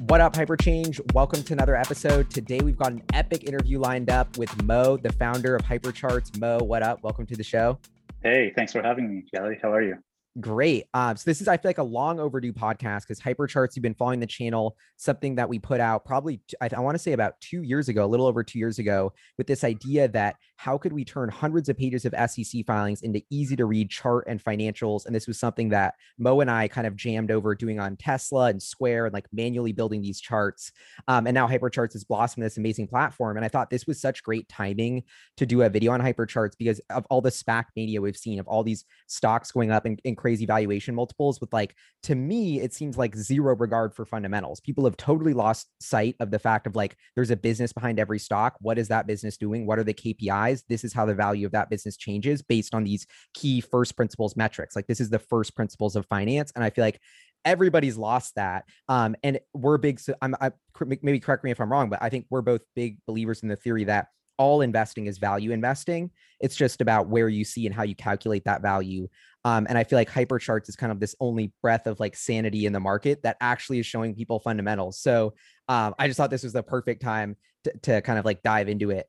What up, Hyperchange? Welcome to another episode. Today we've got an epic interview lined up with Mo, the founder of Hypercharts. Mo, what up? Welcome to the show. Hey, thanks for having me, Kelly. How are you? Great. Um, so this is, I feel like, a long overdue podcast because Hypercharts, you've been following the channel, something that we put out probably, I, I want to say about two years ago, a little over two years ago, with this idea that how could we turn hundreds of pages of SEC filings into easy to read chart and financials? And this was something that Mo and I kind of jammed over doing on Tesla and Square and like manually building these charts. Um, and now Hypercharts has blossomed this amazing platform. And I thought this was such great timing to do a video on Hypercharts because of all the SPAC media we've seen, of all these stocks going up and in crazy valuation multiples with like to me it seems like zero regard for fundamentals. People have totally lost sight of the fact of like there's a business behind every stock. What is that business doing? What are the kpis this is how the value of that business changes based on these key first principles metrics. Like this is the first principles of finance and i feel like everybody's lost that um and we're big so i'm I, maybe correct me if i'm wrong but i think we're both big believers in the theory that all investing is value investing. It's just about where you see and how you calculate that value. Um, and I feel like Hypercharts is kind of this only breath of like sanity in the market that actually is showing people fundamentals. So um, I just thought this was the perfect time to, to kind of like dive into it.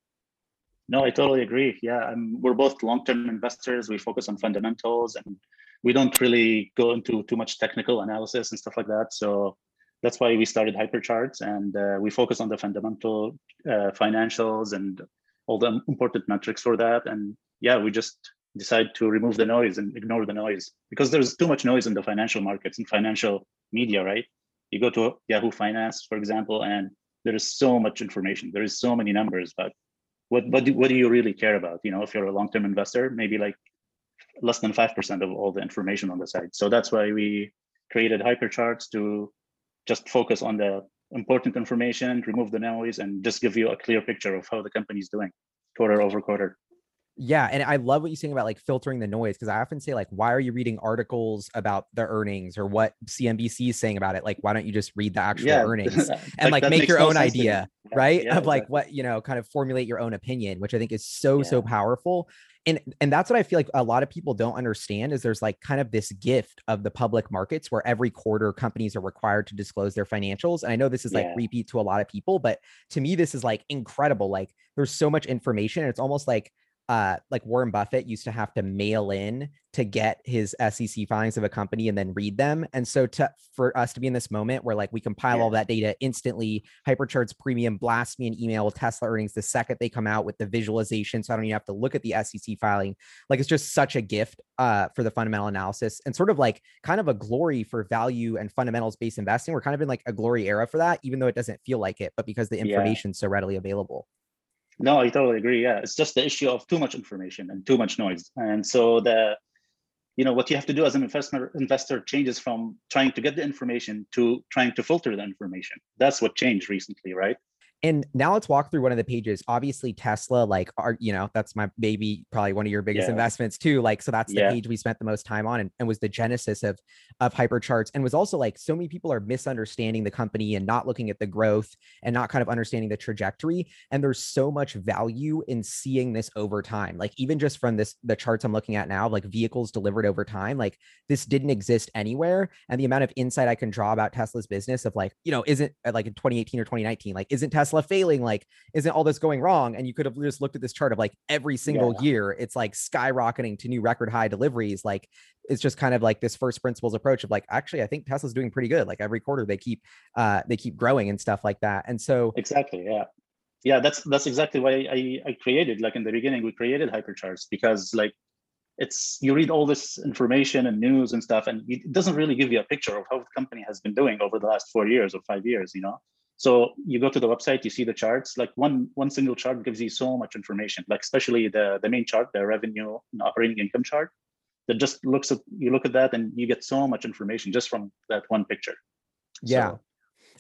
No, I totally agree. Yeah, I'm, we're both long-term investors. We focus on fundamentals, and we don't really go into too much technical analysis and stuff like that. So that's why we started Hypercharts, and uh, we focus on the fundamental uh, financials and all the important metrics for that. And yeah, we just decide to remove the noise and ignore the noise because there's too much noise in the financial markets and financial media, right? You go to Yahoo Finance, for example, and there is so much information. There is so many numbers, but what what do, what do you really care about? You know, if you're a long-term investor, maybe like less than five percent of all the information on the site. So that's why we created hypercharts to just focus on the important information, remove the noise, and just give you a clear picture of how the company is doing quarter over quarter. Yeah, and I love what you're saying about like filtering the noise because I often say like, why are you reading articles about the earnings or what CNBC is saying about it? Like, why don't you just read the actual yeah. earnings and like, like make your no own idea, yeah. right? Yeah, of like exactly. what you know, kind of formulate your own opinion, which I think is so so powerful. And and that's what I feel like a lot of people don't understand is there's like kind of this gift of the public markets where every quarter companies are required to disclose their financials. And I know this is like repeat to a lot of people, but to me this is like incredible. Like there's so much information. And it's almost like uh, like Warren Buffett used to have to mail in to get his SEC filings of a company and then read them. And so to for us to be in this moment where like we compile yeah. all that data instantly, Hypercharts Premium blast me an email with Tesla earnings the second they come out with the visualization. So I don't even have to look at the SEC filing. Like it's just such a gift uh, for the fundamental analysis and sort of like kind of a glory for value and fundamentals based investing. We're kind of in like a glory era for that, even though it doesn't feel like it, but because the information is yeah. so readily available. No, I totally agree. Yeah, it's just the issue of too much information and too much noise. And so the, you know, what you have to do as an investor investor changes from trying to get the information to trying to filter the information. That's what changed recently, right? And now let's walk through one of the pages. Obviously, Tesla, like, are you know, that's my maybe probably one of your biggest yeah. investments too. Like, so that's the yeah. page we spent the most time on, and, and was the genesis of of hypercharts, and was also like so many people are misunderstanding the company and not looking at the growth and not kind of understanding the trajectory. And there's so much value in seeing this over time. Like, even just from this the charts I'm looking at now, like vehicles delivered over time, like this didn't exist anywhere. And the amount of insight I can draw about Tesla's business of like, you know, isn't uh, like in 2018 or 2019, like isn't Tesla Tesla failing? Like, isn't all this going wrong? And you could have just looked at this chart of like every single yeah. year, it's like skyrocketing to new record high deliveries. Like, it's just kind of like this first principles approach of like, actually, I think Tesla's doing pretty good. Like every quarter they keep uh they keep growing and stuff like that. And so exactly, yeah. Yeah, that's that's exactly why I, I created like in the beginning we created hypercharts because like it's you read all this information and news and stuff and it doesn't really give you a picture of how the company has been doing over the last four years or five years you know so you go to the website, you see the charts. Like one one single chart gives you so much information. Like especially the the main chart, the revenue and operating income chart, that just looks at you look at that and you get so much information just from that one picture. Yeah. So,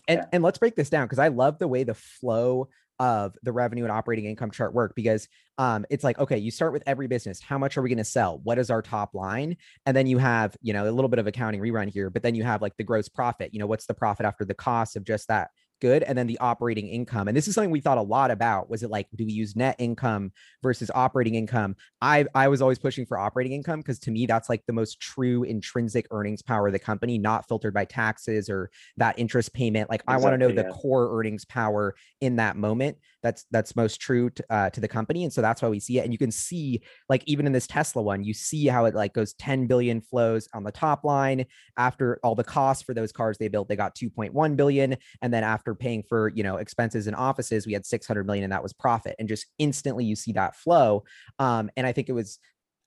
and yeah. and let's break this down because I love the way the flow of the revenue and operating income chart work because um, it's like okay you start with every business how much are we going to sell what is our top line and then you have you know a little bit of accounting rerun here but then you have like the gross profit you know what's the profit after the cost of just that good and then the operating income and this is something we thought a lot about was it like do we use net income versus operating income i i was always pushing for operating income because to me that's like the most true intrinsic earnings power of the company not filtered by taxes or that interest payment like exactly, i want to know yeah. the core earnings power in that moment that's that's most true to, uh, to the company and so that's why we see it and you can see like even in this tesla one you see how it like goes 10 billion flows on the top line after all the costs for those cars they built they got 2.1 billion and then after paying for you know expenses and offices we had 600 million and that was profit and just instantly you see that flow um, and i think it was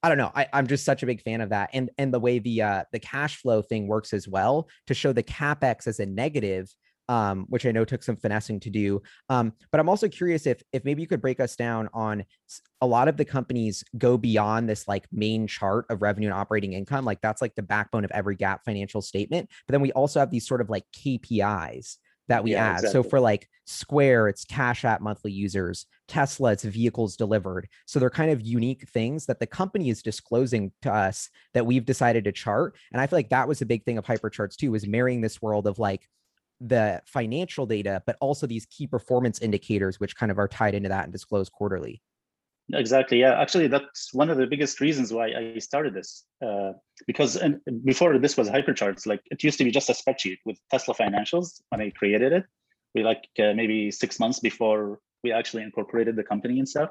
I don't know. I, am just such a big fan of that, and and the way the uh, the cash flow thing works as well to show the capex as a negative um, which I know took some finessing to do. Um, but I'm also curious if if maybe you could break us down on a lot of the companies go beyond this like main chart of revenue and operating income. Like that's like the backbone of every GAAP financial statement. But then we also have these sort of like KPIs that we yeah, add. Exactly. So for like Square, it's Cash App monthly users. Tesla, it's vehicles delivered. So they're kind of unique things that the company is disclosing to us that we've decided to chart. And I feel like that was a big thing of hypercharts too, was marrying this world of like the financial data, but also these key performance indicators, which kind of are tied into that and disclosed quarterly. Exactly. Yeah. Actually, that's one of the biggest reasons why I started this. Uh, because and before this was hypercharts, like it used to be just a spreadsheet with Tesla financials when I created it. We like uh, maybe six months before we actually incorporated the company and stuff.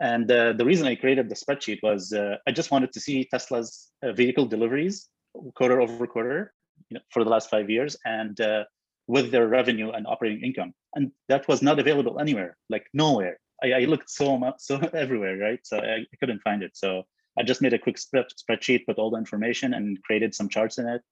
And uh, the reason I created the spreadsheet was uh, I just wanted to see Tesla's uh, vehicle deliveries quarter over quarter you know, for the last five years, and uh, with their revenue and operating income. And that was not available anywhere, like nowhere. I, I looked so much, so everywhere, right? So I, I, couldn't find it. So I just made a quick spread, spreadsheet, put all the information and created some charts in it.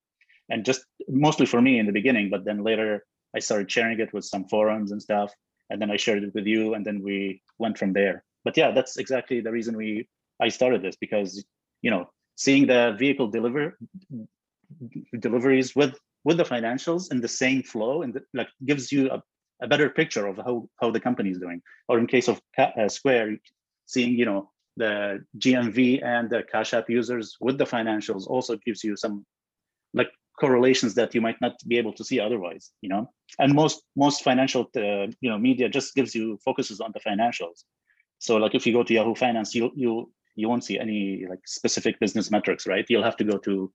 And just mostly for me in the beginning, but then later I started sharing it with some forums and stuff. And then I shared it with you and then we went from there. But yeah, that's exactly the reason we I started this because you know seeing the vehicle deliver deliveries with with the financials in the same flow and like gives you a, a better picture of how how the company is doing. Or in case of uh, square seeing you know the gmv and the cash app users with the financials also gives you some like correlations that you might not be able to see otherwise you know? And most most financial uh, you know media just gives you focuses on the financials. So like if you go to yahoo finance you you you won't see any like specific business metrics right? You'll have to go to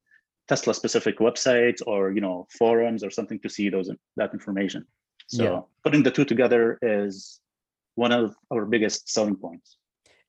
Tesla specific websites or you know forums or something to see those that information. So yeah. putting the two together is one of our biggest selling points.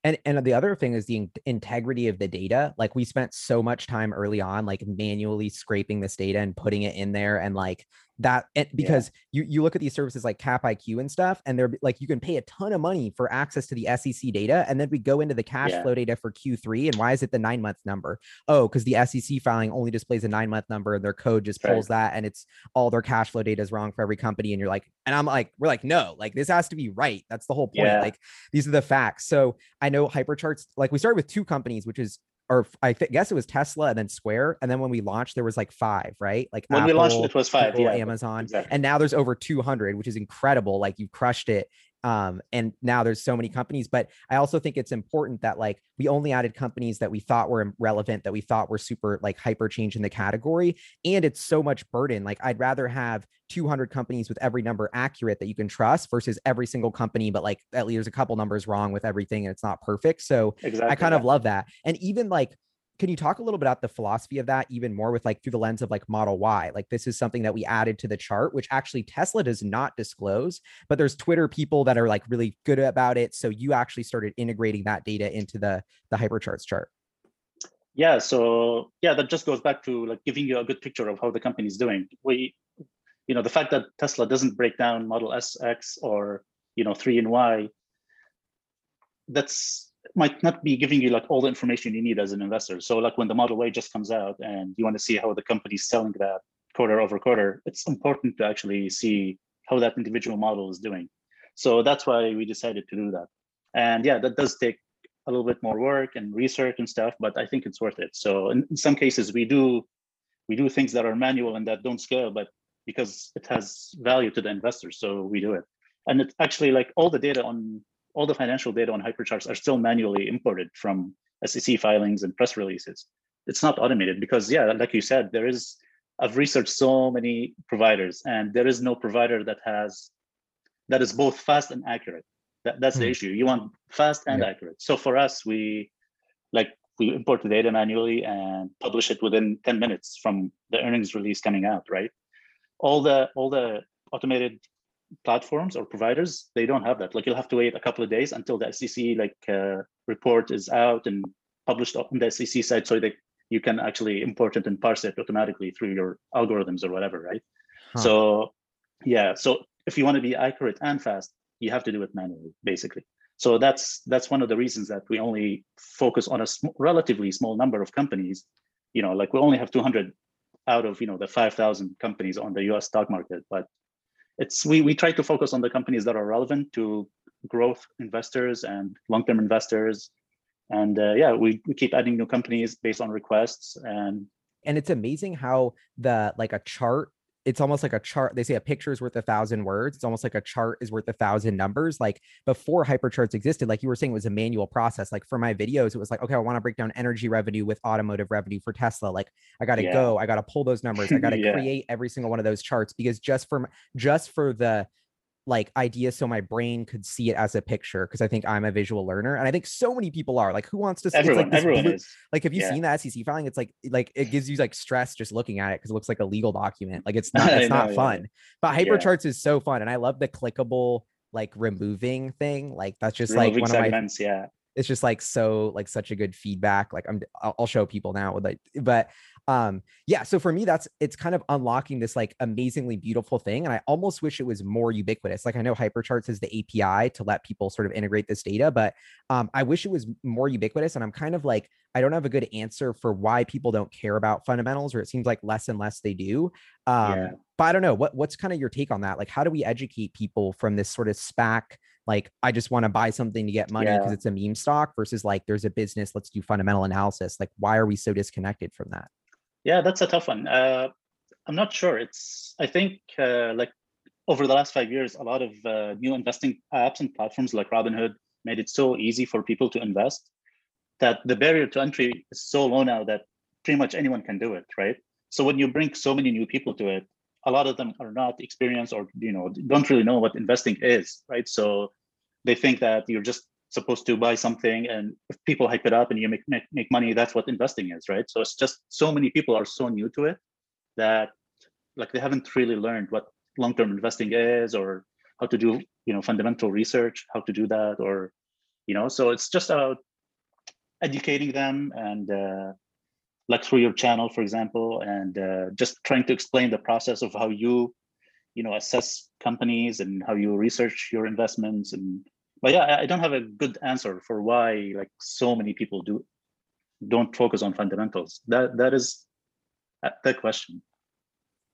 And and the other thing is the in- integrity of the data. Like we spent so much time early on, like manually scraping this data and putting it in there, and like that it, because yeah. you you look at these services like cap iq and stuff and they're like you can pay a ton of money for access to the sec data and then we go into the cash yeah. flow data for q3 and why is it the nine month number oh because the sec filing only displays a nine month number and their code just pulls right. that and it's all their cash flow data is wrong for every company and you're like and i'm like we're like no like this has to be right that's the whole point yeah. like these are the facts so i know hypercharts like we started with two companies which is or I th- guess it was Tesla and then Square. And then when we launched, there was like five, right? Like when Apple, we launched, it was five, Google, yeah, Amazon, exactly. and now there's over 200, which is incredible. Like you crushed it um and now there's so many companies but i also think it's important that like we only added companies that we thought were relevant that we thought were super like hyper change in the category and it's so much burden like i'd rather have 200 companies with every number accurate that you can trust versus every single company but like at least there's a couple numbers wrong with everything and it's not perfect so exactly, i kind of love that and even like can you talk a little bit about the philosophy of that even more with like through the lens of like model y? Like this is something that we added to the chart which actually tesla does not disclose but there's twitter people that are like really good about it. So you actually started integrating that data into the the hypercharts chart. Yeah so yeah that just goes back to like giving you a good picture of how the company is doing. We you know the fact that tesla doesn't break down model s x or you know 3 and y that's might not be giving you like all the information you need as an investor. So like when the Model Y just comes out and you want to see how the company's selling that quarter over quarter, it's important to actually see how that individual model is doing. So that's why we decided to do that. And yeah, that does take a little bit more work and research and stuff, but I think it's worth it. So in, in some cases we do we do things that are manual and that don't scale, but because it has value to the investors, so we do it. And it's actually like all the data on all the financial data on hypercharts are still manually imported from SEC filings and press releases. It's not automated because, yeah, like you said, there is I've researched so many providers, and there is no provider that has that is both fast and accurate. That, that's hmm. the issue. You want fast and yeah. accurate. So for us, we like we import the data manually and publish it within 10 minutes from the earnings release coming out, right? All the all the automated platforms or providers, they don't have that. Like you'll have to wait a couple of days until the SEC like uh, report is out and published on the SEC site so that you can actually import it and parse it automatically through your algorithms or whatever, right? Huh. So yeah, so if you want to be accurate and fast, you have to do it manually, basically. So that's that's one of the reasons that we only focus on a sm- relatively small number of companies. You know, like we only have 200 out of you know the 5,000 companies on the U.S. stock market, but it's we we try to focus on the companies that are relevant to growth investors and long-term investors. And uh, yeah we, we keep adding new companies based on requests and and it's amazing how the like a chart it's almost like a chart. They say a picture is worth a thousand words. It's almost like a chart is worth a thousand numbers. Like before hypercharts existed, like you were saying, it was a manual process. Like for my videos, it was like, okay, I want to break down energy revenue with automotive revenue for Tesla. Like I got to yeah. go, I got to pull those numbers, I got to yeah. create every single one of those charts because just for just for the like idea so my brain could see it as a picture because I think I'm a visual learner and I think so many people are like who wants to see everyone, it's like everyone blue, is. like have you yeah. seen the SEC filing it's like like it gives you like stress just looking at it because it looks like a legal document like it's not it's know, not fun yeah. but hypercharts yeah. is so fun and I love the clickable like removing thing like that's just removing like one segments, of my yeah it's just like so like such a good feedback like i'm i'll show people now with like but um yeah so for me that's it's kind of unlocking this like amazingly beautiful thing and i almost wish it was more ubiquitous like i know hypercharts is the api to let people sort of integrate this data but um i wish it was more ubiquitous and i'm kind of like i don't have a good answer for why people don't care about fundamentals or it seems like less and less they do um yeah. but i don't know what what's kind of your take on that like how do we educate people from this sort of spac like i just want to buy something to get money because yeah. it's a meme stock versus like there's a business let's do fundamental analysis like why are we so disconnected from that yeah, that's a tough one. Uh, I'm not sure. It's I think uh, like over the last five years, a lot of uh, new investing apps and platforms like Robinhood made it so easy for people to invest that the barrier to entry is so low now that pretty much anyone can do it, right? So when you bring so many new people to it, a lot of them are not experienced or you know don't really know what investing is, right? So they think that you're just supposed to buy something and if people hype it up and you make, make, make money that's what investing is right? So it's just so many people are so new to it that like they haven't really learned what long-term investing is or how to do you know fundamental research how to do that or you know so it's just about educating them and uh, like through your channel for example and uh, just trying to explain the process of how you you know assess companies and how you research your investments and but yeah, I don't have a good answer for why like so many people do don't focus on fundamentals. That that is uh, the question.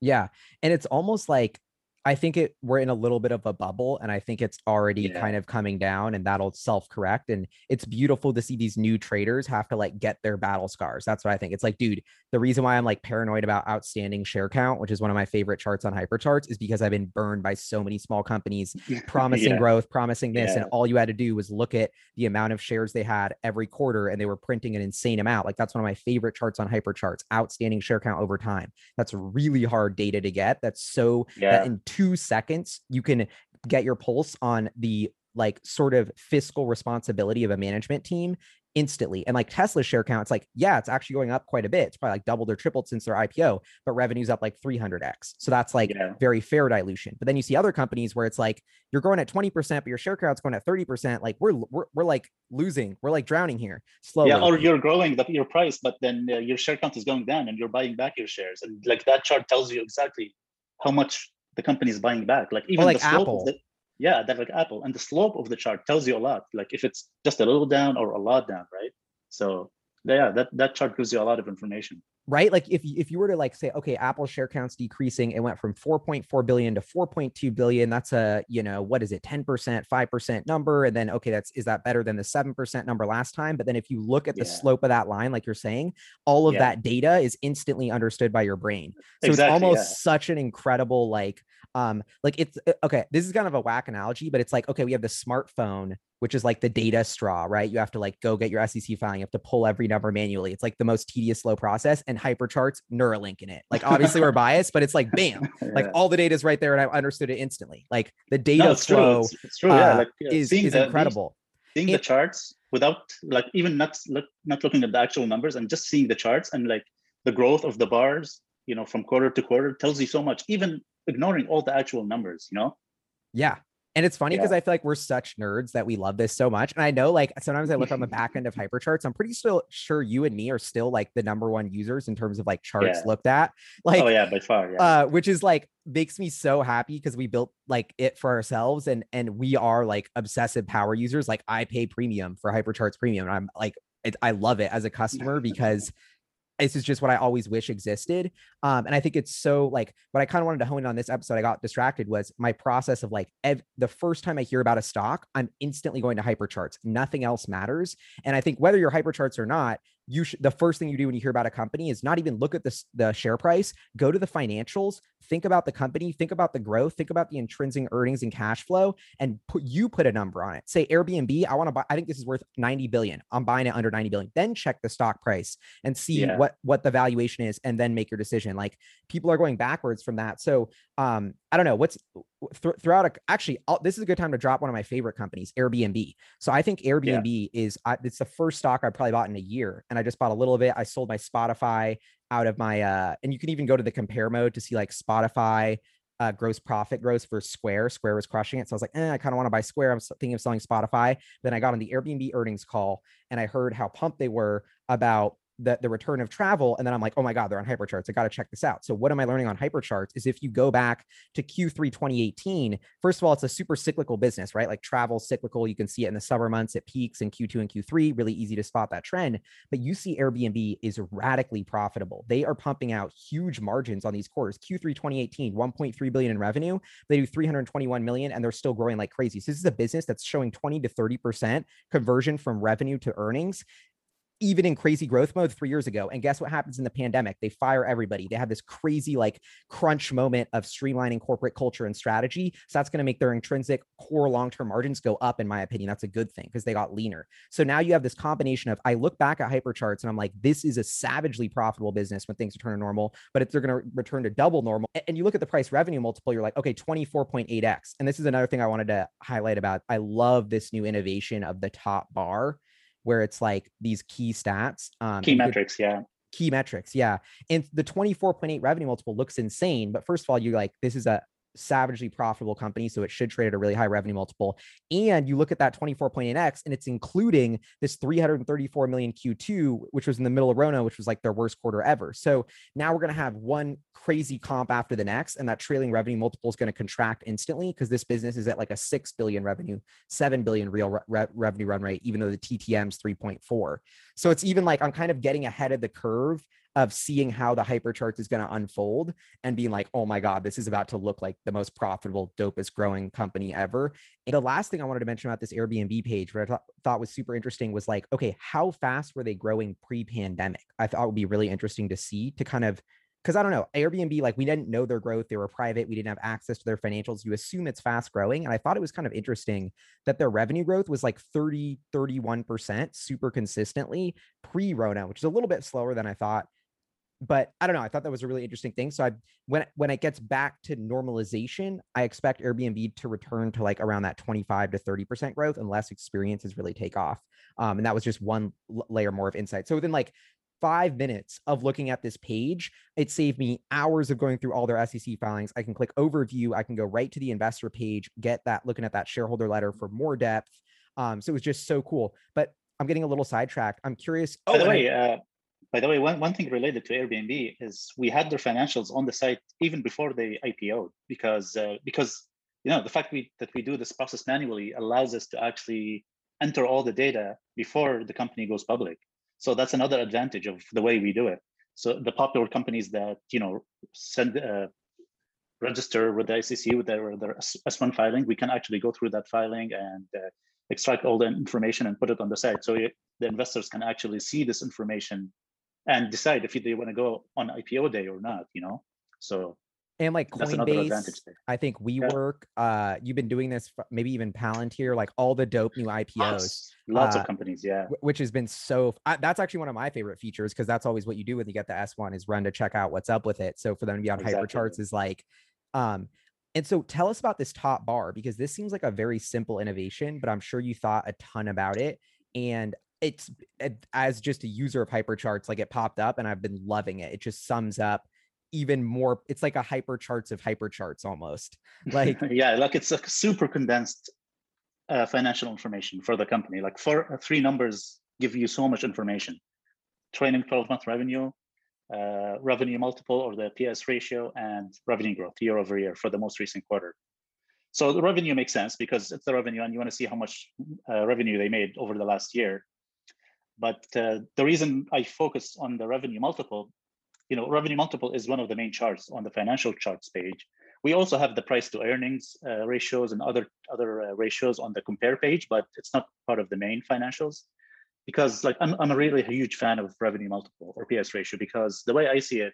Yeah, and it's almost like I think it we're in a little bit of a bubble and I think it's already yeah. kind of coming down and that'll self-correct and it's beautiful to see these new traders have to like get their battle scars. That's what I think. It's like dude, the reason why I'm like paranoid about outstanding share count, which is one of my favorite charts on hypercharts is because I've been burned by so many small companies promising yeah. growth, promising this yeah. and all you had to do was look at the amount of shares they had every quarter and they were printing an insane amount. Like that's one of my favorite charts on hypercharts, outstanding share count over time. That's really hard data to get. That's so that two seconds, you can get your pulse on the like sort of fiscal responsibility of a management team instantly. And like Tesla's share count, it's like, yeah, it's actually going up quite a bit. It's probably like doubled or tripled since their IPO, but revenue's up like 300x. So that's like yeah. very fair dilution. But then you see other companies where it's like you're growing at 20%, but your share count's going at 30%. Like we're we're, we're like losing, we're like drowning here slowly. Yeah, or you're growing the, your price, but then uh, your share count is going down and you're buying back your shares. And like that chart tells you exactly how much the company is buying back. Like even like the Apple. The, yeah, that like Apple. And the slope of the chart tells you a lot. Like if it's just a little down or a lot down, right? So yeah, that that chart gives you a lot of information right? Like if if you were to like say, okay, Apple share counts decreasing, it went from 4.4 billion to 4.2 billion. That's a you know what is it, 10 percent, five percent number, and then okay, that's is that better than the seven percent number last time? But then if you look at the yeah. slope of that line, like you're saying, all of yeah. that data is instantly understood by your brain. So exactly, it's almost yeah. such an incredible like um like it's uh, okay this is kind of a whack analogy but it's like okay we have the smartphone which is like the data straw right? You have to like go get your sec filing you have to pull every number manually. It's like the most tedious slow process and hypercharts neuralink in it. Like obviously we're biased but it's like bam like all the data is right there and i understood it instantly. Like the data no, flow. It's, it's true. Yeah uh, like yeah. is, is the, incredible. seeing it, the charts without like even not look, not looking at the actual numbers and just seeing the charts and like the growth of the bars you know from quarter to quarter tells you so much. Even ignoring all the actual numbers, you know? Yeah. And it's funny because yeah. I feel like we're such nerds that we love this so much. And I know like sometimes I look on the back end of hypercharts. I'm pretty still sure you and me are still like the number one users in terms of like charts yeah. looked at. Like oh yeah, by far. Yeah. Uh, which is like makes me so happy because we built like it for ourselves and and we are like obsessive power users. Like I pay premium for hypercharts premium. And I'm like it, I love it as a customer because this is just what I always wish existed. Um, and I think it's so like what I kind of wanted to hone in on this episode. I got distracted was my process of like ev- the first time I hear about a stock, I'm instantly going to hypercharts. Nothing else matters. And I think whether you're hypercharts or not, you should the first thing you do when you hear about a company is not even look at the, the share price go to the financials think about the company think about the growth think about the intrinsic earnings and cash flow and put you put a number on it. Say airbnb i want to buy i think this is worth 90 billion. I'm buying it under 90 billion. Then check the stock price and see yeah. what what the valuation is and then make your decision. Like people are going backwards from that. So um i don't know what's th- throughout a, actually I'll, this is a good time to drop one of my favorite companies airbnb. So i think airbnb yeah. is I, it's the first stock i probably bought in a year and i just bought a little bit i sold my spotify out of my uh and you can even go to the compare mode to see like spotify uh, gross profit gross for Square. Square was crushing it. So I was like, eh, I kind of want to buy Square. I'm thinking of selling Spotify. Then I got on the Airbnb earnings call and I heard how pumped they were about the, the return of travel. And then I'm like, oh my God, they're on hypercharts. I got to check this out. So what am I learning on hypercharts is if you go back to Q3 2018, first of all, it's a super cyclical business, right? Like travel cyclical. You can see it in the summer months. It peaks in Q2 and Q3, really easy to spot that trend. But you see Airbnb is radically profitable. They are pumping out huge margins on these quarters. Q3 2018, 1.3 billion in revenue. They do 321 million and they're still growing like crazy. So this is a business that's showing 20 to 30% conversion from revenue to earnings even in crazy growth mode three years ago. And guess what happens in the pandemic? They fire everybody. They have this crazy like crunch moment of streamlining corporate culture and strategy. So that's going to make their intrinsic core long term margins go up, in my opinion. That's a good thing because they got leaner. So now you have this combination of I look back at hypercharts and I'm like, this is a savagely profitable business when things return to normal, but if they're going to return to double normal. And you look at the price revenue multiple, you're like, okay, 24.8x. And this is another thing I wanted to highlight about. I love this new innovation of the top bar where it's like these key stats. Um, key metrics, yeah. Key metrics, yeah. And the 24.8 revenue multiple looks insane. But first of all, you're like, this is a savagely profitable company. So it should trade at a really high revenue multiple. And you look at that 24.8x and it's including this 334 million Q2, which was in the middle of Rona, which was like their worst quarter ever. So now we're going to have one crazy comp after the next. And that trailing revenue multiple is going to contract instantly because this business is at like a 6 billion revenue, 7 billion real re- revenue run rate, even though the TTM is 3.4. So it's even like I'm kind of getting ahead of the curve of seeing how the hypercharts is going to unfold and being like, oh my God, this is about to look like the most profitable, dopest growing company ever. And the last thing I wanted to mention about this Airbnb page, what I th- thought was super interesting was like, okay, how fast were they growing pre pandemic? I thought would be really interesting to see to kind of because I don't know, Airbnb, like we didn't know their growth. They were private. We didn't have access to their financials. You assume it's fast growing. And I thought it was kind of interesting that their revenue growth was like 30, 31% super consistently pre Rona, which is a little bit slower than I thought but I don't know. I thought that was a really interesting thing. So I when when it gets back to normalization, I expect Airbnb to return to like around that 25 to 30% growth unless experiences really take off. Um, and that was just one layer more of insight. So within like five minutes of looking at this page, it saved me hours of going through all their SEC filings. I can click overview, I can go right to the investor page, get that looking at that shareholder letter for more depth. Um, so it was just so cool. But I'm getting a little sidetracked. I'm curious. By the way, uh, by the way, one, one thing related to Airbnb is we had their financials on the site even before they IPO because uh, because you know the fact we, that we do this process manually allows us to actually enter all the data before the company goes public. So that's another advantage of the way we do it. So the popular companies that you know send uh, register with the SEC with their, their S1 filing, we can actually go through that filing and uh, extract all the information and put it on the site. So the investors can actually see this information and decide if they want to go on IPO day or not, you know? So And like Coinbase. I think WeWork, uh, you've been doing this, maybe even Palantir, like all the dope new IPOs, Lots, lots Uh, of companies, yeah. wh- which has been so. I, that's actually one of my favorite features because that's always what you do when you get the S one is run to check out what's up with it. So for them to be on Exactly. hypercharts is like, um, and so tell us about this top bar because this seems like a very simple innovation, but I'm sure you thought a ton about it. And it's it- as just a user of hypercharts, like it popped up and I've been loving it. It just sums up even more. It's like a hypercharts of hypercharts almost. Like yeah, like it's a super condensed uh, financial information for the company. Like four, uh, three numbers give you so much information: trailing 12 month revenue, uh, revenue multiple or the PS ratio, and revenue growth year over year for the most recent quarter. So the revenue makes sense because it's the revenue, and you want to see how much uh, revenue they made over the last year. But uh, the reason I focus on the revenue multiple, you know, revenue multiple is one of the main charts on the financial charts page. We also have the price to earnings uh, ratios and other other uh, ratios on the compare page, but it's not part of the main financials because like I'm, I'm a really huge fan of revenue multiple or PS ratio because the way I see it,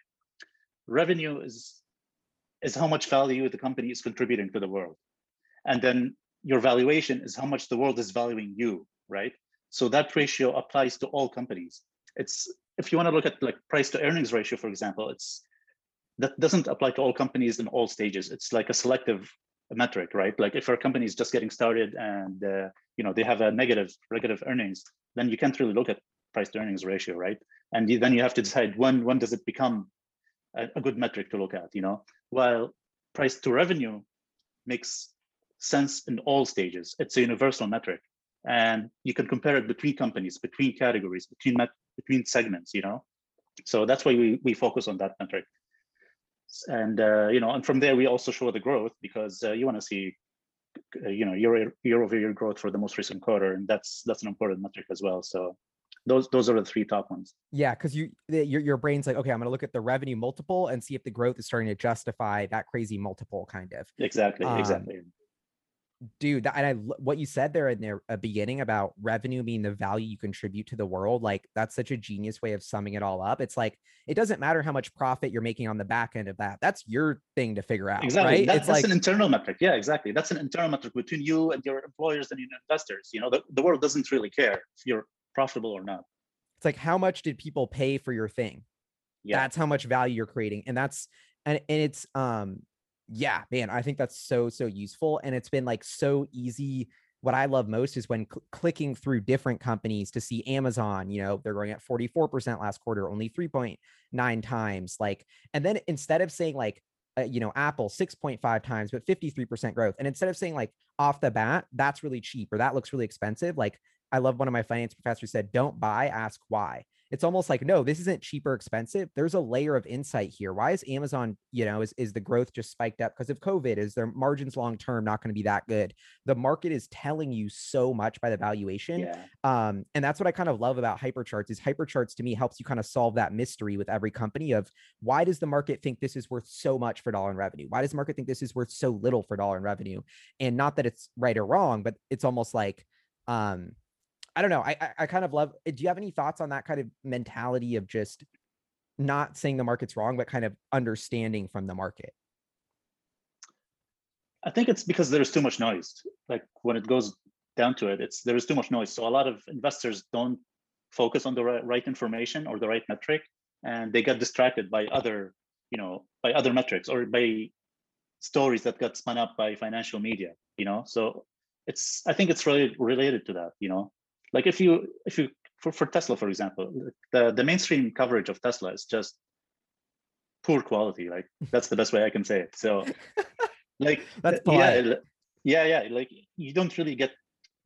revenue is is how much value the company is contributing to the world. And then your valuation is how much the world is valuing you, right? So that ratio applies to all companies. It's if you want to look at like price to earnings ratio, for example, it's that doesn't apply to all companies in all stages. It's like a selective metric, right? Like if a company is just getting started and uh, you know they have a negative negative earnings, then you can't really look at price to earnings ratio, right? And you, then you have to decide when when does it become a, a good metric to look at, you know? While price to revenue makes sense in all stages. It's a universal metric, and you can compare it between companies, between categories, between met- between segments. You know, so that's why we we focus on that metric. And uh, you know, and from there we also show the growth because uh, you want to see, uh, you know, year year over year growth for the most recent quarter, and that's that's an important metric as well. So those those are the three top ones. Yeah, because you the, your your brain's like, okay, I'm gonna look at the revenue multiple and see if the growth is starting to justify that crazy multiple, kind of. Exactly, Um, exactly. Dude, that, and I what you said there in the uh, beginning about revenue being the value you contribute to the world, like that's such a genius way of summing it all up. It's like it doesn't matter how much profit you're making on the back end of that. That's your thing to figure out, Exactly. right? That- it's that's like an internal metric. Yeah, exactly. That's an internal metric between you and your employers and your investors. You know, the, the world doesn't really care if you're profitable or not. it's like how much did people pay for your thing? Yeah. that's how much value you're creating and that's and, and it's um yeah man i think that's so so useful and it's been like so easy. What i love most is when cl- clicking through different companies to see amazon you know they're growing at 44% last quarter only 3.9 times like and then instead of saying like uh, you know apple 6.5 times but 53% growth and instead of saying like off the bat that's really cheap or that looks really expensive like i love one of my finance professors said don't buy ask why. It's almost like no this isn't cheap or expensive. There's a layer of insight here. Why is amazon you know is, is the growth just spiked up? Because of covid is their margins long term not going to be that good? The market is telling you so much by the valuation. Yeah. um and that's what i kind of love about hypercharts is hypercharts to me helps you kind of solve that mystery with every company of why does the market think this is worth so much for dollar in revenue? Why does the market think this is worth so little for dollar in revenue? And not that it's right or wrong but it's almost like um I don't know. I, I I kind of love. Eh, do you have any thoughts on that kind of mentality of just not saying the market's wrong, but kind of understanding from the market? I think it's because there's too much noise. Like when it goes down to it, it's there is too much noise. So a lot of investors don't focus on the right, right information or the right metric, and they get distracted by other, you know, by other metrics or by stories that got spun up by financial media. You know, so it's I think it's really related to that. You know, like if you if you for, for Tesla, for example, the the mainstream coverage of Tesla is just poor quality. Like that's the best way I can say it. So like That's yeah yeah yeah like you don't really get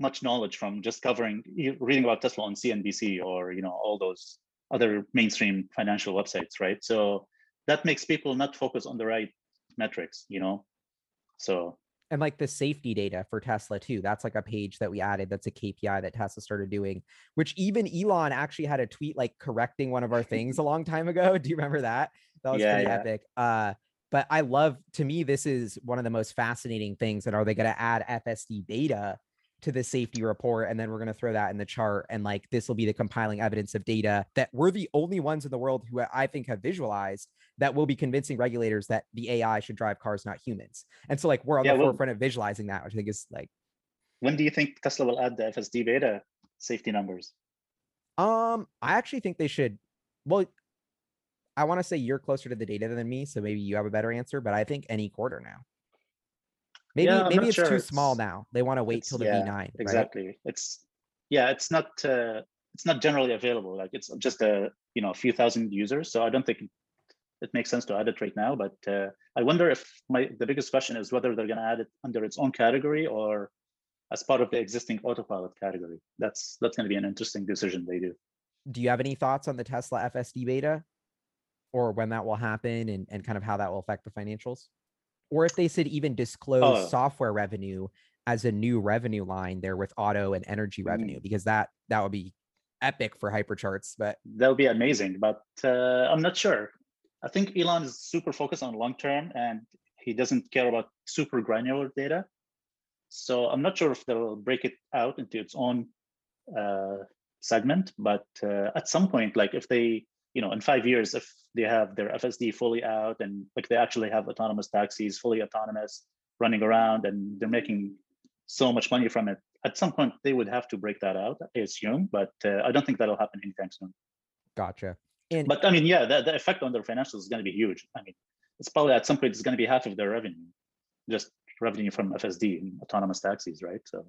much knowledge from just covering reading about tesla on cnbc or you know all those other mainstream financial websites right so that makes people not focus on the right metrics you know so and like the safety data for Tesla too. That's like a page that we added. That's a KPI that Tesla started doing, which even Elon actually had a tweet like correcting one of our things a long time ago. Do you remember that? That was Yeah, pretty yeah. epic. Uh, but I love to me, this is one of the most fascinating things. And are they going to add FSD data to the safety report and then we're going to throw that in the chart and like this will be the compiling evidence of data that we're the only ones in the world who I think have visualized that will be convincing regulators that the AI should drive cars not humans. And so like we're on yeah, the well, forefront of visualizing that which I think is like when do you think Tesla will add the FSD beta safety numbers? Um I actually think they should well I want to say you're closer to the data than me so maybe you have a better answer but I think any quarter now. Maybe yeah, maybe it's sure. too it's, small now. They want to wait till the yeah, V9. Exactly. Right? It's yeah, it's not uh, it's not generally available. Like it's just a you know a few thousand users. So I don't think it makes sense to add it right now. But uh, I wonder if my the biggest question is whether they're going to add it under its own category or as part of the existing autopilot category. That's that's going to be an interesting decision they do. Do you have any thoughts on the Tesla FSD beta, or when that will happen, and and kind of how that will affect the financials? Or if they should even disclose oh. software revenue as a new revenue line there with auto and energy mm. revenue because that that would be epic for hypercharts but that would be amazing but uh, i'm not sure i think elon is super focused on long term and he doesn't care about super granular data so i'm not sure if they'll break it out into its own uh, segment but uh, at some point like if they you know in five years if they have their fsd fully out and like they actually have autonomous taxis fully autonomous running around and they're making so much money from it at some point they would have to break that out i assume but uh, i don't think that'll happen anytime soon. Gotcha. And but i mean yeah the, the effect on their financials is going to be huge. I mean it's probably at some point it's going to be half of their revenue just revenue from fsd and autonomous taxis right? So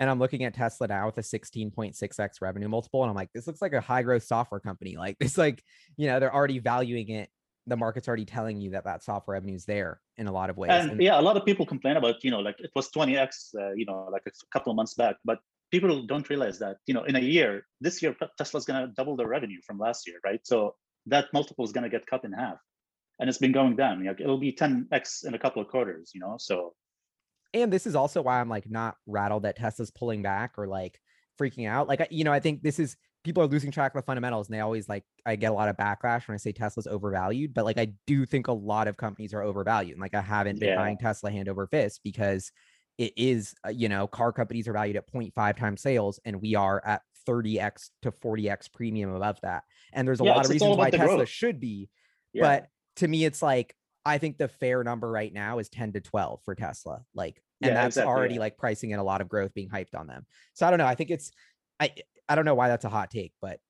and I'm looking at Tesla now with a 16.6x revenue multiple. And I'm like, this looks like a high growth software company. Like it's like, you know, they're already valuing it. The market's already telling you that that software revenue is there in a lot of ways. And, and yeah, a lot of people complain about, you know, like it was 20x, uh, you know, like a couple of months back, but people don't realize that, you know, in a year, this year, Tesla's going to double their revenue from last year, right? So that multiple is going to get cut in half and it's been going down. Like it'll be 10x in a couple of quarters, you know? So and this is also why I'm like not rattled that Tesla's pulling back or like freaking out. Like, you know, I think this is people are losing track of the fundamentals and they always like, I get a lot of backlash when I say Tesla's overvalued, but like, I do think a lot of companies are overvalued. And like, I haven't been yeah. buying Tesla hand over fist because it is, uh, you know, car companies are valued at 0.5 times sales and we are at 30x to 40x premium above that. And there's a yeah, lot of reasons why Tesla growth. should be. Yeah. But to me, it's like, I think the fair number right now is 10 to 12 for Tesla. Like, and yeah, that's exactly, already like pricing in a lot of growth being hyped on them. So I don't know. I think it's, I, I don't know why that's a hot take, but.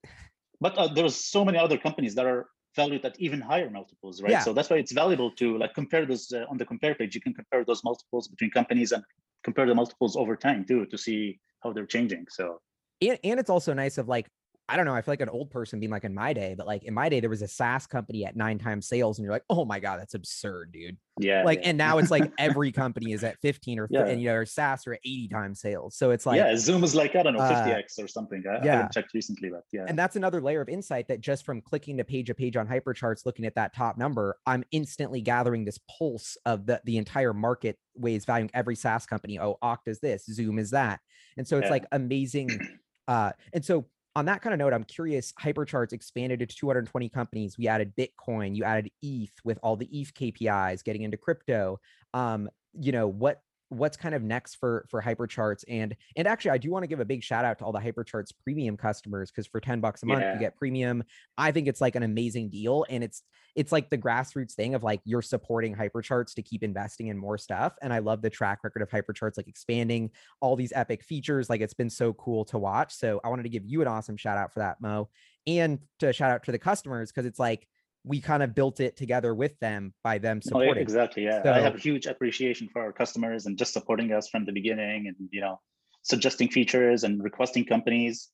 But uh, there's so many other companies that are valued at even higher multiples, right? Yeah. So that's why it's valuable to like compare those uh, on the compare page. You can compare those multiples between companies and compare the multiples over time too to see how they're changing. So and, and it's also nice of like I don't know. I feel like an old person being like in my day, but like in my day, there was a SaaS company at nine times sales, and you're like, oh my god, that's absurd, dude. Yeah. Like, yeah. and now it's like every company is at 15 or yeah. and you know, or SaaS or at 80 times sales. So it's like yeah, Zoom is like I don't know 50x uh, or something. I, yeah. I haven't checked recently, but yeah. And that's another layer of insight that just from clicking to page a page on hypercharts, looking at that top number, I'm instantly gathering this pulse of the the entire market ways valuing every SaaS company. Oh, Okta is this, Zoom is that, and so it's yeah. like amazing. Uh, and so on that kind of note, I'm curious. Hypercharts expanded to 220 companies. We added Bitcoin. You added ETH with all the ETH KPIs, getting into crypto. Um, you know what what's kind of next for for hypercharts and and actually i do want to give a big shout out to all the hypercharts premium customers because for 10 bucks a month yeah. you get premium i think it's like an amazing deal and it's it's like the grassroots thing of like you're supporting hypercharts to keep investing in more stuff and i love the track record of hypercharts like expanding all these epic features like it's been so cool to watch so i wanted to give you an awesome shout out for that mo and to shout out to the customers because it's like we kind of built it together with them by them supporting. Oh, yeah, exactly. Yeah. So, I have a huge appreciation for our customers and just supporting us from the beginning and, you know, suggesting features and requesting companies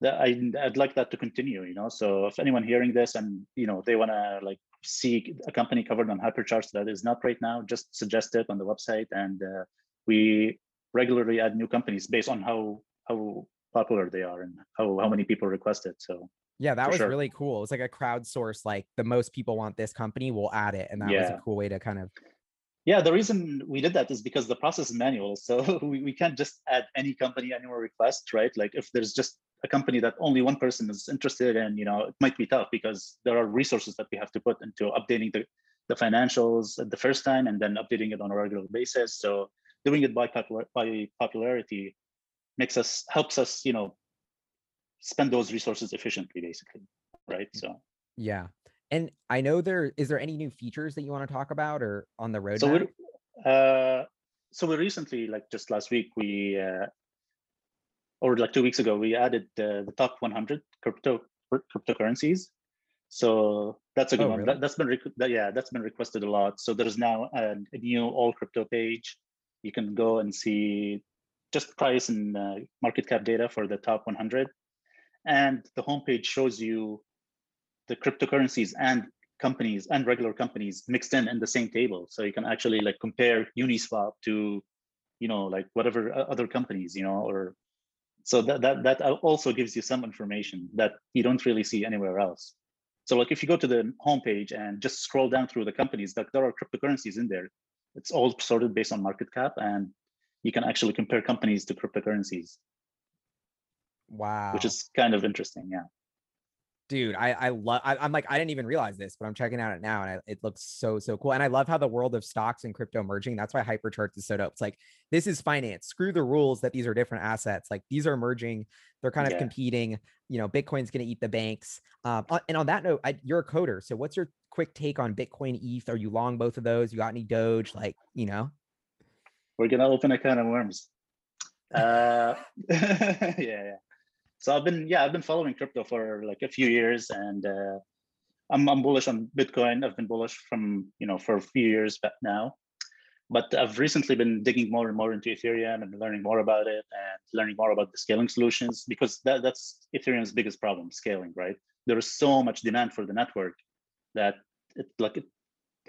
that I, I'd like that to continue, you know? So if anyone hearing this and, you know, they want to like see a company covered on Hypercharts that is not right now, just suggest it on the website. And uh, we regularly add new companies based on how, how popular they are and how, how many people request it. So yeah, that was sure. really cool. It was like a crowdsource, like the most people want this company, we'll add it. And that yeah. was a cool way to kind of yeah, the reason we did that is because the process is manual. So we, we can't just add any company anywhere request, right? Like if there's just a company that only one person is interested in, you know, it might be tough because there are resources that we have to put into updating the, the financials the first time and then updating it on a regular basis. So doing it by popular by popularity makes us helps us you know spend those resources efficiently basically right? So Yeah. And I know there is there any new features that you want to talk about or on the roadmap? so we uh so we recently like just last week we uh or like two weeks ago we added uh, the top 100 crypto cryptocurrencies. So that's a good Oh, one. really? that, that's been requ- that, yeah that's been requested a lot. So there's now a, a new all crypto page. You can go and see just price and uh, market cap data for the top 100 and the homepage shows you the cryptocurrencies and companies and regular companies mixed in in the same table. So you can actually like compare uniswap to you know like whatever uh, other companies you know or so that that that also gives you some information that you don't really see anywhere else. So like if you go to the homepage and just scroll down through the companies like there are cryptocurrencies in there. It's all sorted based on market cap and you can actually compare companies to cryptocurrencies wow. which is kind of interesting yeah dude i i love i'm like i didn't even realize this but i'm checking out it now and I, it looks so so cool and i love how the world of stocks and crypto merging that's why hypercharts is so dope it's like this is finance screw the rules that these are different assets like these are merging they're kind of Yeah. competing you know bitcoin's going to eat the banks um and on that note I, you're a coder so what's your quick take on bitcoin eth are you long both of those you got any doge like you know we're gonna open a can of worms. Uh, yeah, yeah. So I've been, yeah, I've been following crypto for like a few years, and uh, I'm I'm bullish on Bitcoin. I've been bullish from you know for a few years back now, but I've recently been digging more and more into Ethereum and learning more about it and learning more about the scaling solutions because that that's Ethereum's biggest problem, scaling. Right? There is so much demand for the network that it like it,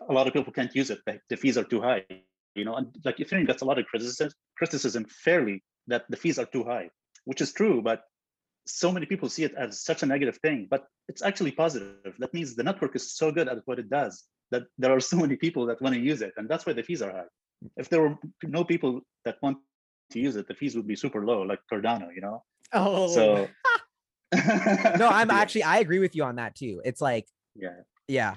a lot of people can't use it. The, fees are too high you know, and like Ethereum gets a lot of criticism, criticism fairly that the fees are too high, which is true, but so many people see it as such a negative thing, but it's actually positive. That means the network is so good at what it does that there are so many people that want to use it, and that's why the fees are high. If there were no people that want to use it, the fees would be super low, like Cardano, you know. oh So no i'm Yeah, actually i agree with you on that too it's like yeah. yeah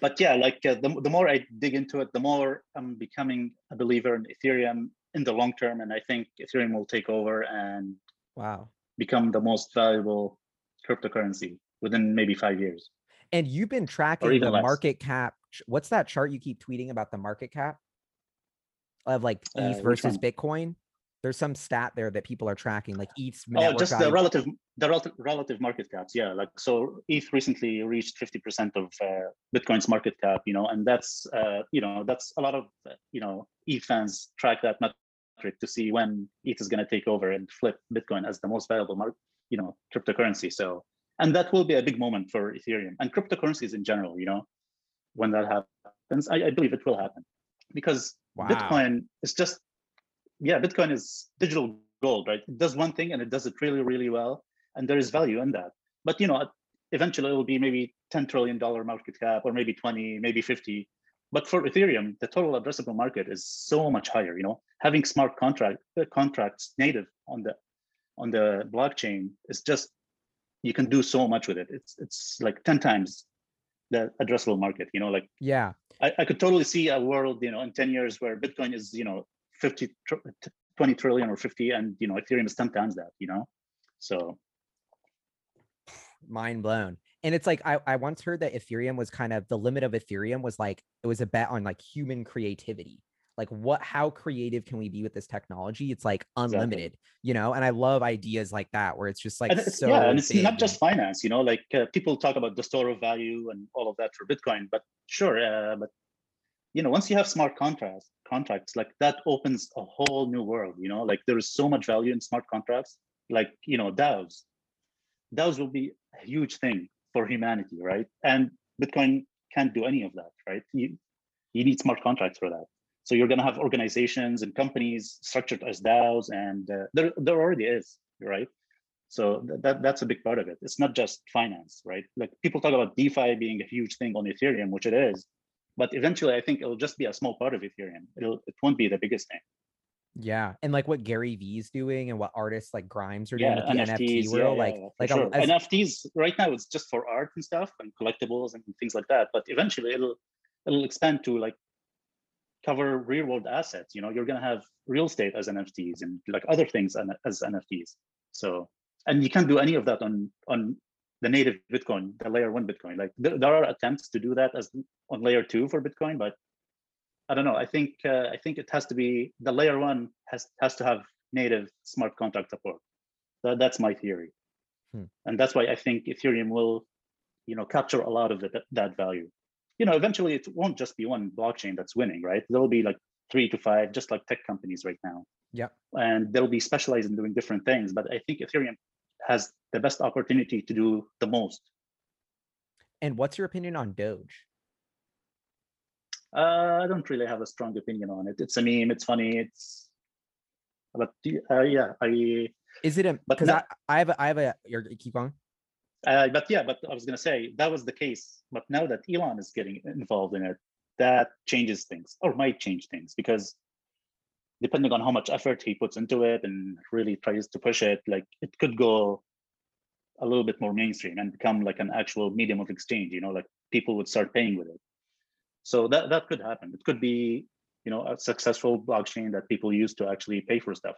but yeah, like uh, the, the more I dig into it, the more I'm becoming a believer in Ethereum in the long term. And I think Ethereum will take over and wow become the most valuable cryptocurrency within maybe five years. And you've been tracking the less. market cap. What's that chart you keep tweeting about the market cap of like Uh, ETH which versus? Bitcoin? There's some stat there that people are tracking, like ETH's Oh, just the relative, the relative, relative market caps. Yeah, like so, ETH recently reached fifty percent of uh, Bitcoin's market cap. You know, and that's uh, you know that's a lot of uh, you know ETH fans track that metric to see when ETH is going to take over and flip Bitcoin as the most valuable market, you know, cryptocurrency. So, and that will be a big moment for Ethereum and cryptocurrencies in general. You know, when that happens, I, I believe it will happen because Wow. Bitcoin is just yeah, Bitcoin is digital gold, right? It does one thing and it does it really, really well, and there is value in that. But you know, eventually it will be maybe ten trillion dollar market cap, or maybe twenty, maybe fifty. But for Ethereum, the total addressable market is so much higher. You know, having smart contract uh, contracts native on the on the blockchain is just you can do so much with it. It's it's like ten times the addressable market. You know, like Yeah. I, I could totally see a world, you know, in 10 years where Bitcoin is, you know, 50, tr- 20 trillion or 50, and, you know, Ethereum is 10 times that, you know? So, mind blown. And it's like I, I once heard that Ethereum was kind of the limit of Ethereum was like it was a bet on like human creativity. Like what how creative can we be with this technology? It's like unlimited, you know? And I love ideas like that where it's just like and so yeah, and it's big not just finance, you know, like uh, people talk about the store of value and all of that for Bitcoin, but sure, uh, but, you know, once you have smart contracts, contracts like that opens a whole new world, you know, like there is so much value in smart contracts, like, you know, DAOs. DAOs will be a huge thing for humanity, right? And Bitcoin can't do any of that, right? You, you need smart contracts for that. So you're going to have organizations and companies structured as DAOs, and uh, there there already is, right? So th- that that's a big part of it. It's not just finance, right? Like people talk about DeFi being a huge thing on Ethereum, which it is, but eventually I think it'll just be a small part of Ethereum. It'll it won't be the biggest thing. Yeah. And like what Gary Vee's doing and what artists like Grimes are doing Yeah, with the NFT world. yeah, like yeah, like sure. as- NFTs right now it's just for art and stuff and collectibles and things like that. But eventually it'll it'll expand to like cover real world assets. You know, you're going to have real estate as NFTs and like other things as NFTs. So, and you can't do any of that on on the native Bitcoin, the layer one Bitcoin. Like there, there are attempts to do that as on layer two for Bitcoin, but I don't know. I think uh, I think it has to be the layer one has has to have native smart contract support. That, that's my theory, hmm. and that's why I think Ethereum will, you know, capture a lot of the, that value. You know, eventually it won't just be one blockchain that's winning, right? There will be like three to five, just like tech companies right now. Yeah, and they'll be specialized in doing different things. But I think Ethereum has the best opportunity to do the most. And what's your opinion on Doge? Uh, I don't really have a strong opinion on it. It's a meme. It's funny. It's, but uh, yeah, I. Is it a? Because I, I have a, I have a. You're keep on. Uh, but yeah, but I was gonna say that was the case. But now that Elon is getting involved in it, that changes things or might change things because depending on how much effort he puts into it and really tries to push it, like it could go a little bit more mainstream and become like an actual medium of exchange. You know, like people would start paying with it. So that that could happen. It could be, you know, a successful blockchain that people use to actually pay for stuff.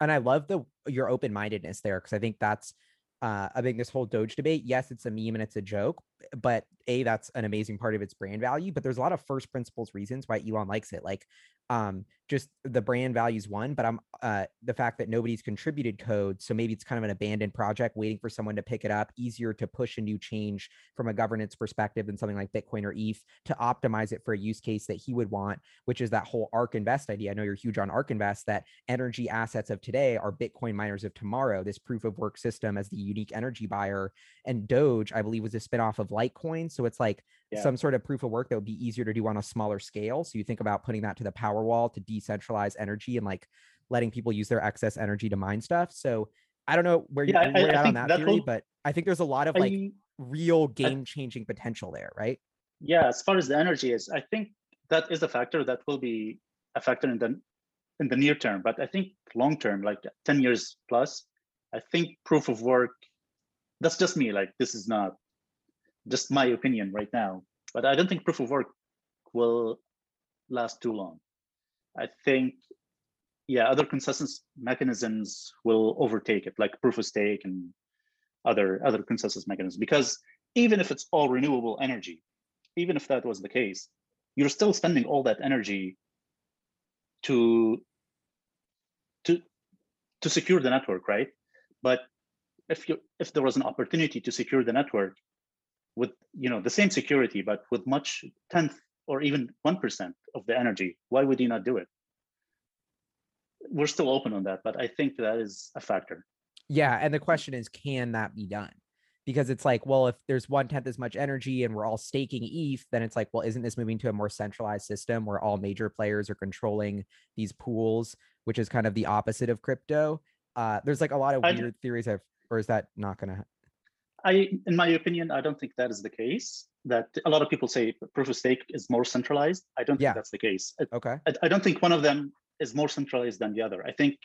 And I love the your open mindedness there because I think that's uh, I think this whole Doge debate, yes, it's a meme and it's a joke, but a that's an amazing part of its brand value. But there's a lot of first principles reasons why Elon likes it. Like um, just the brand values one, but I'm uh, the fact that nobody's contributed code, so maybe it's kind of an abandoned project waiting for someone to pick it up. Easier to push a new change from a governance perspective than something like Bitcoin or ETH to optimize it for a use case that he would want, which is that whole ARK Invest idea. I know you're huge on ARK Invest. That energy assets of today are Bitcoin miners of tomorrow. This proof of work system as the unique energy buyer, and Doge, I believe, was a spinoff of Litecoin. So it's like yeah. some sort of proof of work that would be easier to do on a smaller scale. So you think about putting that to the power wall to decentralize energy and like letting people use their excess energy to mine stuff. So I don't know where yeah, you're at on that, that theory, whole, but I think there's a lot of like I, real game changing potential there, right? Yeah, as far as the energy is, I think that is a factor that will be a factor in the in the near term. But I think long term, like 10 years plus, I think proof of work, that's just me. Like this is not just my opinion right now, but I don't think proof of work will last too long. I think, yeah, other consensus mechanisms will overtake it, like proof of stake and other other consensus mechanisms. Because even if it's all renewable energy, even if that was the case, you're still spending all that energy to to to secure the network, right? But if you if there was an opportunity to secure the network with you know the same security but with much tenth or even one percent of the energy, why would you not do it? We're still open on that, but I think that is a factor. Yeah, and the question is, can that be done? Because it's like, well, if there's one tenth as much energy and we're all staking ETH, then it's like, well, isn't this moving to a more centralized system where all major players are controlling these pools, which is kind of the opposite of crypto? Uh, there's like a lot of weird I, theories of, or is that not going to? I, in my opinion, I don't think that is the case. That a lot of people say proof of stake is more centralized. I don't yeah. think that's the case. Okay. I, I don't think one of them is more centralized than the other. I think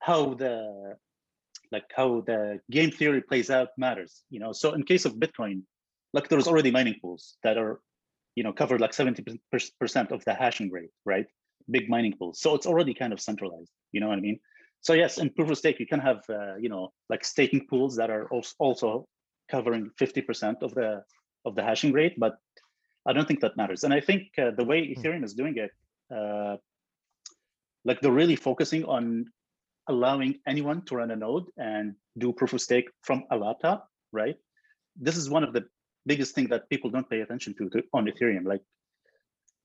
how the like how the game theory plays out matters. You know, so in case of Bitcoin, like there's already mining pools that are, you know, covered like 70% of the hashing rate, right? Big mining pools. So it's already kind of centralized. You know what I mean? So yes, in proof of stake, you can have uh, you know like staking pools that are also covering 50% of the of the hashing rate, but I don't think that matters. And I think uh, the way hmm. Ethereum is doing it, uh, like they're really focusing on allowing anyone to run a node and do proof of stake from a laptop, right? This is one of the biggest thing that people don't pay attention to, to on Ethereum. Like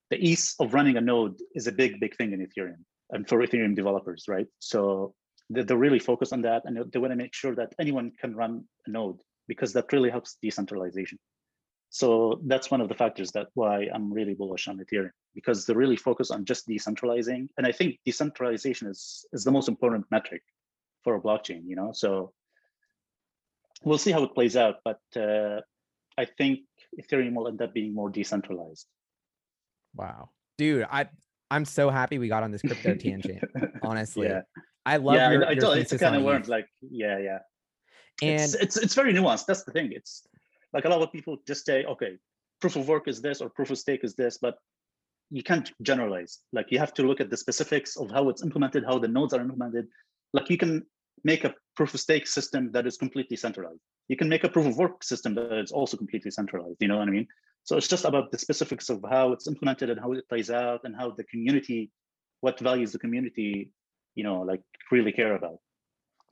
the ease of running a node is a big, big thing in Ethereum and for Ethereum developers, right? So they're really focused on that and they want to make sure that anyone can run a node because that really helps decentralization. So that's one of the factors that why I'm really bullish on Ethereum because they're really focused on just decentralizing. And I think decentralization is, is the most important metric for a blockchain, you know? So we'll see how it plays out, but uh, I think Ethereum will end up being more decentralized. Wow. Dude, I I'm so happy we got on this crypto tangent. Honestly, yeah. I love. Yeah, your, I, I it's kind of learned like, yeah, yeah. And it's, it's it's very nuanced. That's the thing. It's like a lot of people just say, okay, proof of work is this or proof of stake is this, but you can't generalize. Like you have to look at the specifics of how it's implemented, how the nodes are implemented. Like you can make a proof of stake system that is completely centralized. You can make a proof of work system that is also completely centralized. You know what I mean? So it's just about the specifics of how it's implemented and how it plays out and how the community, what values the community, you know, like really care about.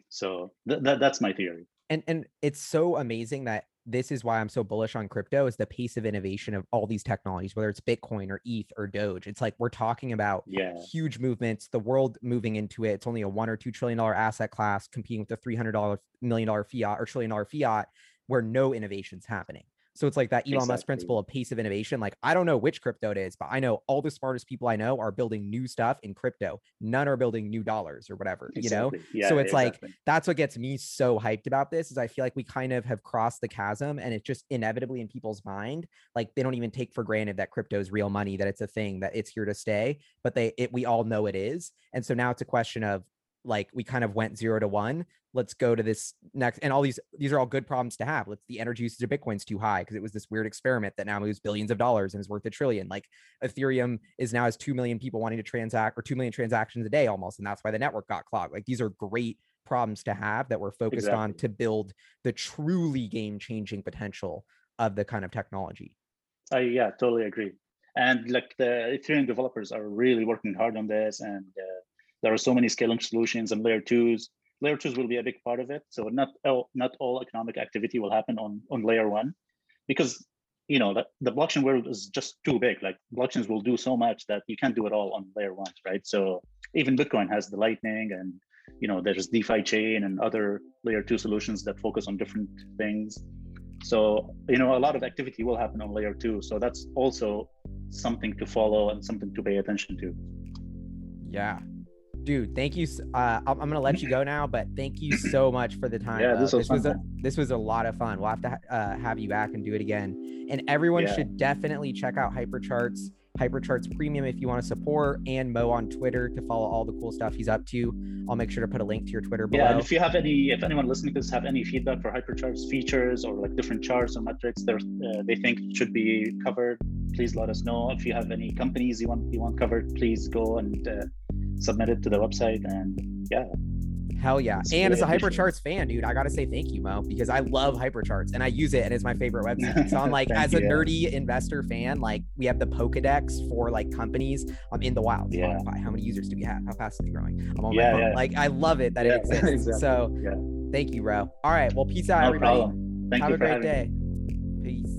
So th- that that's my theory. And and it's so amazing that this is why I'm so bullish on crypto is the pace of innovation of all these technologies, whether it's Bitcoin or ETH or Doge. It's like we're talking about yeah. huge movements, the world moving into it. It's only a one or two trillion dollar asset class competing with the three hundred dollar million dollar fiat or trillion dollar fiat, where no innovation's happening. So it's like that Elon exactly. Musk principle of pace of innovation. Like, I don't know which crypto it is, but I know all the smartest people I know are building new stuff in crypto. None are building new dollars or whatever, exactly. you know? Yeah, so it's exactly. like, that's what gets me so hyped about this is I feel like we kind of have crossed the chasm and it's just inevitably in people's mind. Like they don't even take for granted that crypto is real money, that it's a thing, that it's here to stay, but they, it, we all know it is. And so now it's a question of like we kind of went zero to one let's go to this next and all these these are all good problems to have let's the energy usage of bitcoin's too high because it was this weird experiment that now moves billions of dollars and is worth a trillion like ethereum is now has 2 million people wanting to transact or 2 million transactions a day almost and that's why the network got clogged like these are great problems to have that we're focused exactly. on to build the truly game changing potential of the kind of technology i yeah totally agree and like the ethereum developers are really working hard on this and uh, there are so many scaling solutions and layer twos layer twos will be a big part of it. So not all, not all economic activity will happen on, on layer one because you know the, the blockchain world is just too big. Like blockchains will do so much that you can't do it all on layer one, right? So even Bitcoin has the lightning and you know there's DeFi chain and other layer two solutions that focus on different things. So you know a lot of activity will happen on layer two. So that's also something to follow and something to pay attention to. Yeah, dude thank you uh, i'm gonna let you go now but thank you so much for the time yeah this, was, this was, a this was a lot of fun. We'll have to uh, have you back and do it again. And everyone yeah. should definitely check out hypercharts hypercharts premium if you want to support and mo on twitter to follow all the cool stuff he's up to. I'll make sure to put a link to your twitter below yeah and if you have any if anyone listening to this have any feedback for hypercharts features or like different charts or metrics they uh, they think should be covered please let us know. If you have any companies you want you want covered please go and uh, submit it to the website and yeah Hell yeah. And as a Hypercharts fan, dude, I got to say thank you, Mo, because I love Hypercharts and I use it and it's my favorite website. So I'm like, as a nerdy investor fan, like we have the Pokedex for like companies. I'm in the wild. Yeah. How many users do we have? How fast is it growing? I'm on yeah, my phone. Yeah. Like, I love it that it exists. Exactly. So thank you, bro. All right. Well, peace out, no everybody. Problem. Thank have you a great day. Me. Peace.